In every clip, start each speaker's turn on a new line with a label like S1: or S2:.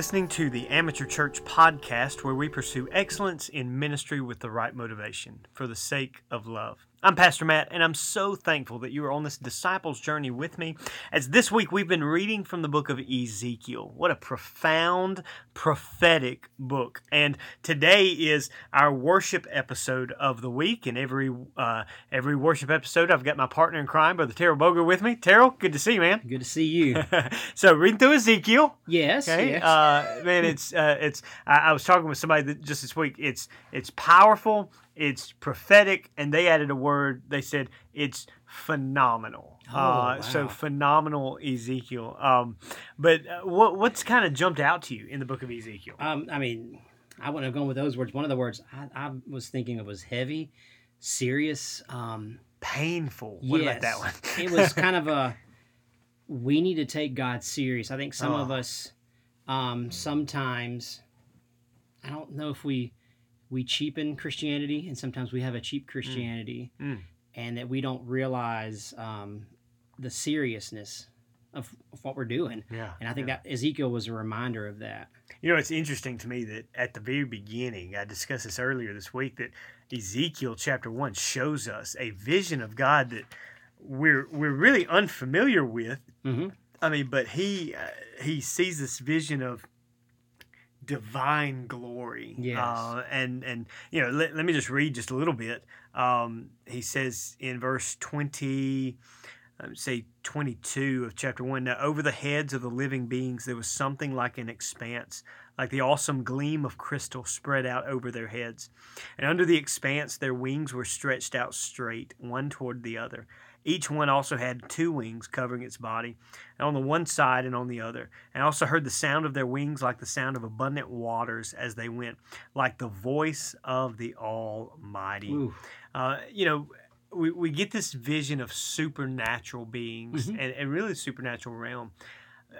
S1: Listening to the Amateur Church podcast where we pursue excellence in ministry with the right motivation for the sake of love. I'm Pastor Matt, and I'm so thankful that you are on this disciples journey with me. As this week we've been reading from the book of Ezekiel. What a profound, prophetic book. And today is our worship episode of the week. And every uh, every worship episode, I've got my partner in crime, Brother Terrell Boger, with me. Terrell, good to see you, man.
S2: Good to see you.
S1: so reading through Ezekiel.
S2: Yes.
S1: Okay.
S2: yes.
S1: Uh, man, it's uh, it's. I, I was talking with somebody that just this week. It's it's powerful. It's prophetic, and they added a word. They said it's phenomenal.
S2: Oh,
S1: uh, So phenomenal, Ezekiel. Um, but uh, what what's kind of jumped out to you in the book of Ezekiel?
S2: um, I mean, I wouldn't have gone with those words. One of the words I, I was thinking of was heavy, serious. Um,
S1: Painful. What about that one?
S2: it was kind of a. We need to take God serious. I think some of
S1: Oh.
S2: us, um, sometimes, I don't know if we, we cheapen Christianity, and sometimes we have a cheap Christianity,
S1: Mm.
S2: and that we don't realize um, the seriousness of, of what we're doing.
S1: yeah.
S2: And I think
S1: yeah.
S2: that Ezekiel was a reminder of that.
S1: You know, it's interesting to me that at the very beginning, I discussed this earlier this week, that Ezekiel chapter one shows us a vision of God that we're we're really unfamiliar with.
S2: Mm-hmm.
S1: I mean, but he uh, he sees this vision of divine glory.
S2: Yes.
S1: Uh, and and you know, let, let me just read just a little bit. Um, he says in verse twenty. um, Say 22 of chapter 1. Now, over the heads of the living beings, there was something like an expanse, like the awesome gleam of crystal spread out over their heads. And under the expanse, their wings were stretched out straight, one toward the other. Each one also had two wings covering its body, on the one side and on the other. And I also heard the sound of their wings like the sound of abundant waters as they went, like the voice of the Almighty. Uh, you know, we, we get this vision of supernatural beings
S2: Mhm.
S1: and, and really the supernatural realm. Uh,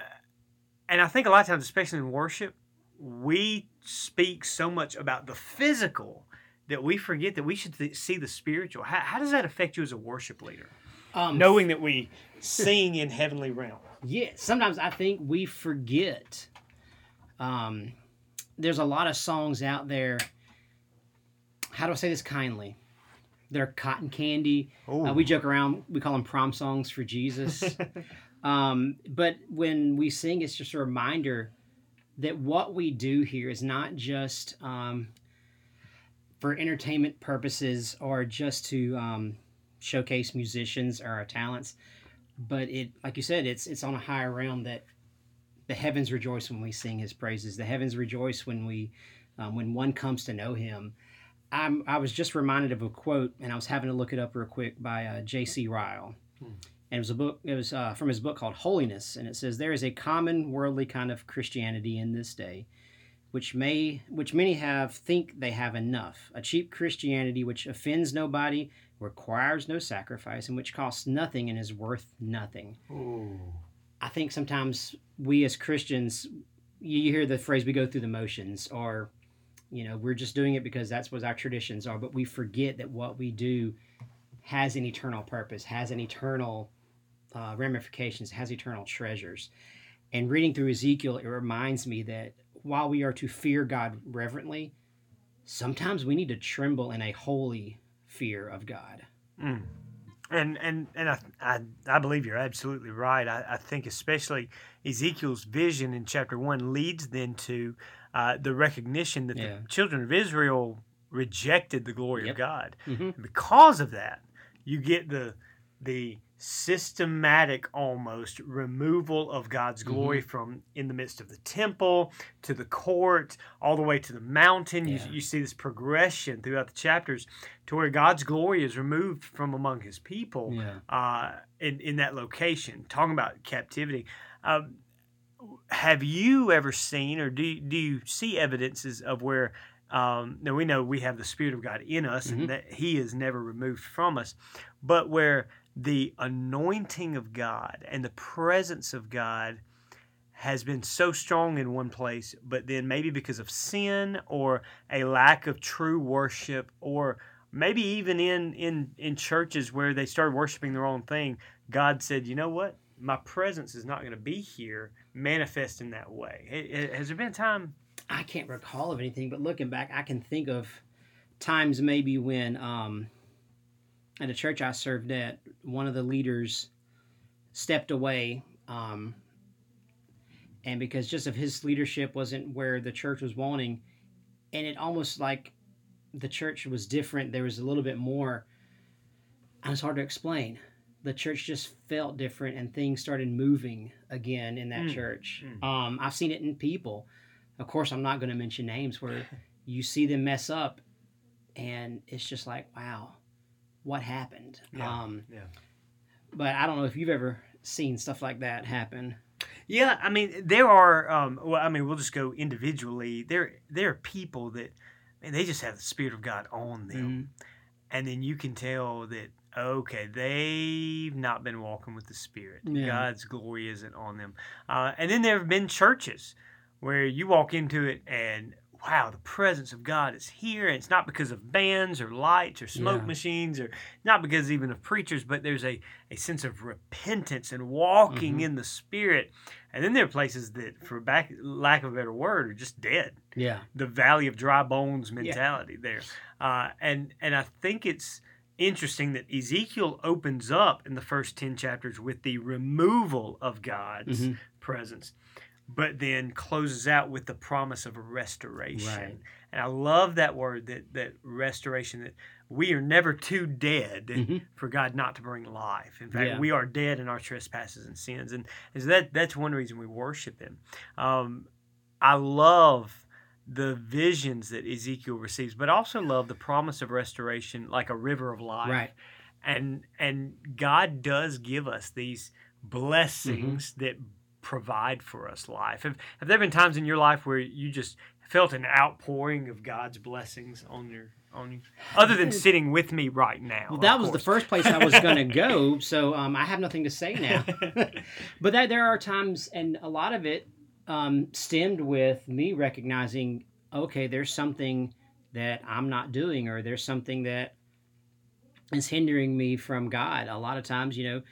S1: and I think a lot of times, especially in worship, we speak so much about the physical that we forget that we should th- see the spiritual. How, how does that affect you as a worship leader?
S2: Um,
S1: Knowing that we sing in heavenly realm.
S2: Yeah, sometimes I think we forget. Um, there's a lot of songs out there. How do I say this kindly? They're cotton candy. Uh, we joke around. We call them prom songs for Jesus. um, but when we sing, it's just a reminder that what we do here is not just um, for entertainment purposes or just to um, showcase musicians or our talents, but it, like you said, it's it's on a higher realm that the heavens rejoice when we sing His praises. The heavens rejoice when we um, when one comes to know Him. I'm, I was just reminded of a quote, and I was having to look it up real quick by uh, J.C. Ryle.
S1: Hmm.
S2: And it was a book. It was uh, from his book called Holiness, and it says there is a common worldly kind of Christianity in this day, which may, which many have think they have enough. A cheap Christianity which offends nobody, requires no sacrifice, and which costs nothing and is worth nothing.
S1: Ooh.
S2: I think sometimes we as Christians, you hear the phrase "we go through the motions," or you know, we're just doing it because that's what our traditions are. But we forget that what we do has an eternal purpose, has an eternal uh, ramifications, has eternal treasures. And reading through Ezekiel, it reminds me that while we are to fear God reverently, sometimes we need to tremble in a holy fear of God.
S1: Mm. And and and I, I I believe you're absolutely right. I, I think especially Ezekiel's vision in chapter one leads then to uh, the recognition that
S2: Yeah.
S1: the children of Israel rejected the glory
S2: Yep.
S1: of God.
S2: Mhm.
S1: Because of that, you get the the systematic almost removal of God's
S2: Mm-hmm.
S1: glory from in the midst of the temple to the court, all the way to the mountain.
S2: Yeah.
S1: You, you see this progression throughout the chapters to where God's glory is removed from among his people
S2: Yeah.
S1: uh, in, in that location. Talking about captivity. Um, have you ever seen or do, do you see evidences of where um, now we know we have the Spirit of God in us
S2: Mhm.
S1: and that He is never removed from us, but where the anointing of God and the presence of God has been so strong in one place, but then maybe because of sin or a lack of true worship, or maybe even in in in churches where they started worshiping the wrong thing, God said, "You know what? my presence is not going to be here manifest in that way. It- it- has there been a time?
S2: I can't recall of anything, but looking back, I can think of times maybe when um, at a church I served at, one of the leaders stepped away, um, and because just of his leadership wasn't where the church was wanting, and it almost like the church was different. There was a little bit more. And it's hard to explain. The church just felt different, and things started moving again in that
S1: Mm,
S2: church.
S1: mm.
S2: Um, I've seen it in people. Of course, I'm not going to mention names where you see them mess up, and it's just like, wow, what happened?
S1: Yeah,
S2: Um,
S1: yeah.
S2: But I don't know if you've ever seen stuff like that happen.
S1: Yeah, I mean, there are. Um, well, I mean, we'll just go individually. There, there are people that, man, they just have the spirit of God on them,
S2: Mhm.
S1: and then you can tell that okay, they've not been walking with the Spirit.
S2: Yeah.
S1: God's glory isn't on them. Uh, and then there have been churches where you walk into it and wow, the presence of God is here. And it's not because of bands or lights or smoke
S2: Yeah.
S1: machines or not because even of preachers, but there's a, a sense of repentance and walking
S2: Mhm.
S1: in the Spirit. And then there are places that, for back, lack of a better word, are just dead
S2: Yeah.
S1: the valley of dry bones mentality there. Uh, and and I think it's interesting that Ezekiel opens up in the first 10 chapters with the removal of God's
S2: Mhm.
S1: presence, but then closes out with the promise of restoration.
S2: Right.
S1: And I love that word that that restoration that we are never too dead
S2: Mhm.
S1: for God not to bring life. In fact,
S2: Yeah.
S1: we are dead in our trespasses and sins, and is that that's one reason we worship Him. Um, I love the visions that Ezekiel receives, but also love the promise of restoration, like a river of life.
S2: Right.
S1: And and God does give us these blessings
S2: Mm-hmm.
S1: that provide for us life. Have, have there been times in your life where you just felt an outpouring of God's blessings on your on you, other than sitting with me right now?
S2: Well, that was the first place I was going to go, so um, I have nothing to say now. but that, there are times, and a lot of it um, stemmed with me recognizing, okay, there's something that I'm not doing, or there's something that is hindering me from God. A lot of times, you know,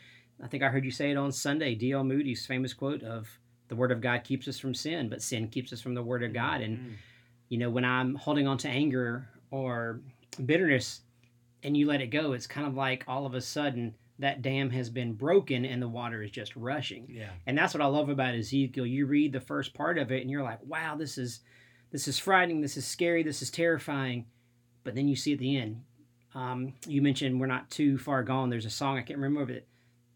S2: I think I heard you say it on Sunday, D.L. Moody's famous quote of the Word of God keeps us from sin, but sin keeps us from the Word of God. And
S1: Mm.
S2: you know, when I'm holding on to anger or bitterness and you let it go, it's kind of like all of a sudden that dam has been broken and the water is just rushing.
S1: yeah.
S2: And that's what I love about Ezekiel. You read the first part of it and you're like, wow, this is this is frightening, this is scary, this is terrifying. But then you see at the end, um, you mentioned we're not too far gone. There's a song I can't remember it,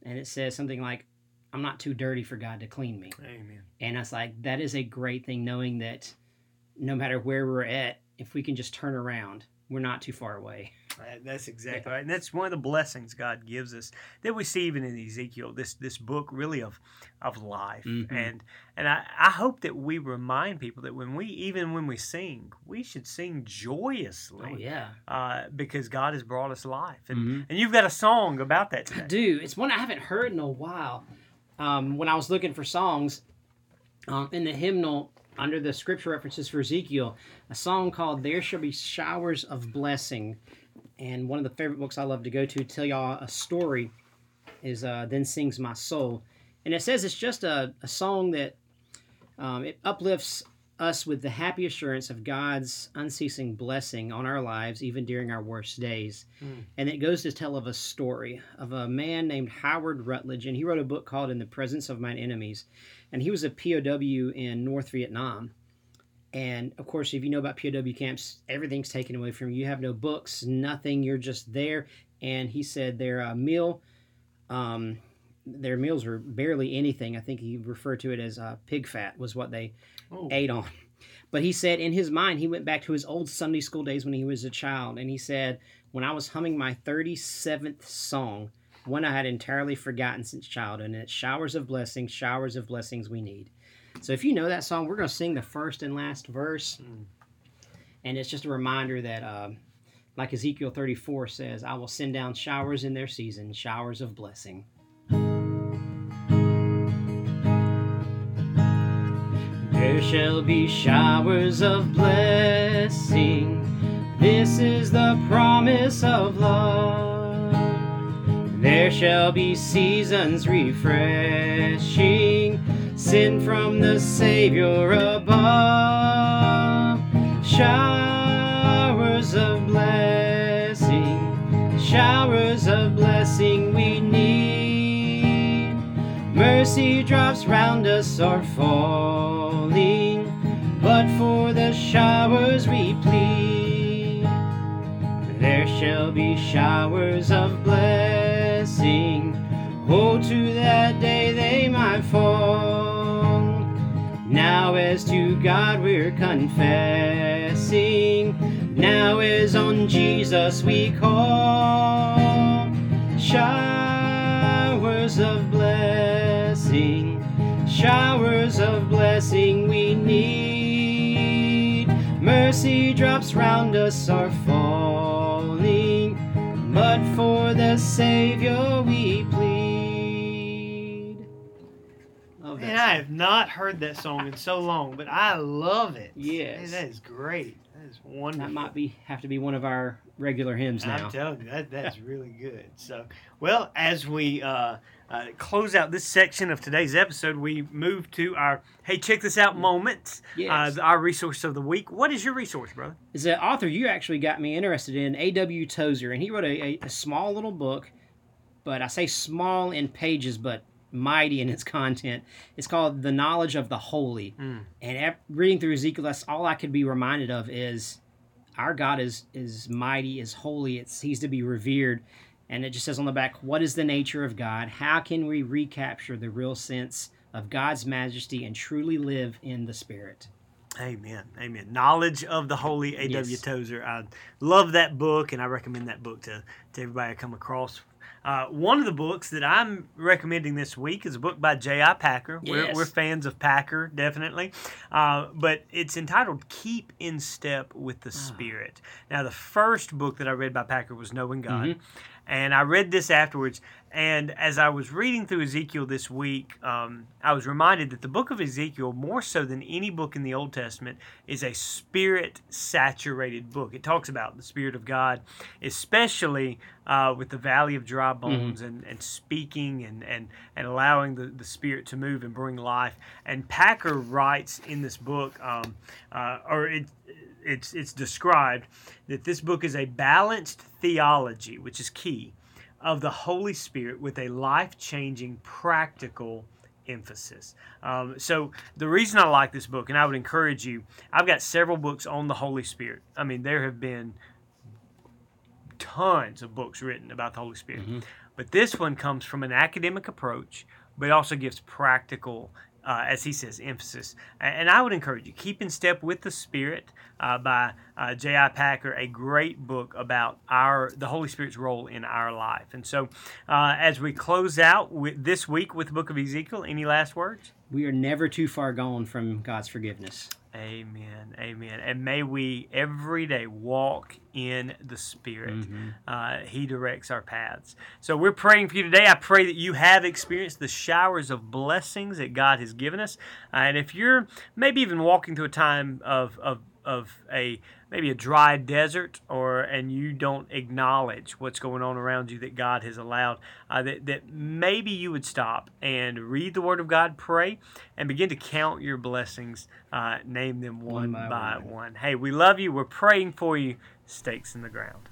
S2: and it says something like, "I'm not too dirty for God to clean me."
S1: Amen.
S2: And I was like, that is a great thing knowing that no matter where we're at, if we can just turn around, we're not too far away.
S1: Uh, That's exactly right, and that's one of the blessings God gives us that we see even in Ezekiel. This this book really of of life,
S2: Mhm.
S1: and and I, I hope that we remind people that when we even when we sing, we should sing joyously,
S2: Oh yeah,
S1: uh, because God has brought us life, and
S2: Mhm.
S1: and you've got a song about that
S2: I do. It's one I haven't heard in a while. Um, when I was looking for songs um, in the hymnal under the scripture references for Ezekiel, a song called "There Shall Be Showers of Blessing," and one of the favorite books I love to go to tell y'all a story is uh, "Then Sings My Soul," and it says it's just a, a song that um, it uplifts us with the happy assurance of God's unceasing blessing on our lives, even during our worst days.
S1: Mm.
S2: And it goes to tell of a story of a man named Howard Rutledge, and he wrote a book called In the Presence of Mine Enemies. And he was a POW in North Vietnam. And of course, if you know about POW camps, everything's taken away from you. You have no books, nothing. You're just there. And he said their uh, meal, um, their meals were barely anything. I think he referred to it as uh, pig fat was what they
S1: Oh,
S2: ate on. But he said in his mind, he went back to his old Sunday school days when he was a child. And he said, When I was humming my 37th song, one I had entirely forgotten since childhood, and it's Showers of Blessings, Showers of Blessings We Need. So if you know that song, we're going to sing the first and last verse.
S1: Mm.
S2: And it's just a reminder that, um, like Ezekiel 34 says, I will send down showers in their season, showers of blessing. There shall be showers of blessing. This is the promise of love. There shall be seasons refreshing, sent from the Savior above. Showers of blessing, showers of blessing we need. Mercy drops round us are falling, but for the showers we plead. There shall be showers of Oh, to that day they might fall. Now, as to God we're confessing. Now, as on Jesus we call. Showers of blessing. Showers of blessing we need. Mercy drops round us are falling, but for the Savior we plead. Love that
S1: Man, I have not heard that song in so long, but I love it.
S2: Yes.
S1: Man, that is great. Wonderful.
S2: That might be have to be one of our regular hymns now.
S1: I'm telling you, that, that's really good. So, well, as we uh, uh, close out this section of today's episode, we move to our hey, check this out moments.
S2: Yes.
S1: Uh, our resource of the week. What is your resource, brother?
S2: is an author you actually got me interested in, A.W. Tozer, and he wrote a, a, a small little book, but I say small in pages, but mighty in its content. It's called The Knowledge of the Holy.
S1: Mm.
S2: And reading through Ezekiel, that's all I could be reminded of is our God is is mighty, is holy. It's He's to be revered. And it just says on the back, what is the nature of God? How can we recapture the real sense of God's majesty and truly live in the Spirit?
S1: Amen. Amen. Knowledge of the Holy A.W.
S2: Yes.
S1: Tozer. I love that book, and I recommend that book to, to everybody I come across. Uh, one of the books that I'm recommending this week is a book by J.I. Packer. We're,
S2: Yes.
S1: we're fans of Packer, definitely. Uh, but it's entitled Keep in Step with the Spirit. Now, the first book that I read by Packer was Knowing God. And I read this afterwards. And as I was reading through Ezekiel this week, um, I was reminded that the book of Ezekiel, more so than any book in the Old Testament, is a spirit saturated book. It talks about the Spirit of God, especially uh, with the valley of dry bones and, and speaking and, and, and allowing the, the Spirit to move and bring life. And Packer writes in this book, um, uh, or it, it's, it's described that this book is a balanced theology, which is key, of the Holy Spirit with a life changing, practical emphasis. Um, so, the reason I like this book, and I would encourage you, I've got several books on the Holy Spirit. I mean, there have been tons of books written about the Holy Spirit. But this one comes from an academic approach, but also gives practical, uh, as he says, emphasis. And I would encourage you, Keep in Step with the Spirit uh, by uh, J.I. Packer, a great book about our the Holy Spirit's role in our life. And so, uh, as we close out with, this week with the book of Ezekiel, any last words?
S2: We are never too far gone from God's forgiveness.
S1: Amen. Amen. And may we every day walk in the Spirit. Uh, he directs our paths. So we're praying for you today. I pray that you have experienced the showers of blessings that God has given us. Uh, and if you're maybe even walking through a time of, of, of a maybe a dry desert or and you don't acknowledge what's going on around you that God has allowed uh, that, that maybe you would stop and read the word of God pray and begin to count your blessings uh, name them one,
S2: One by
S1: by
S2: one.
S1: one. Hey we love you. We're praying for you. Stakes in the ground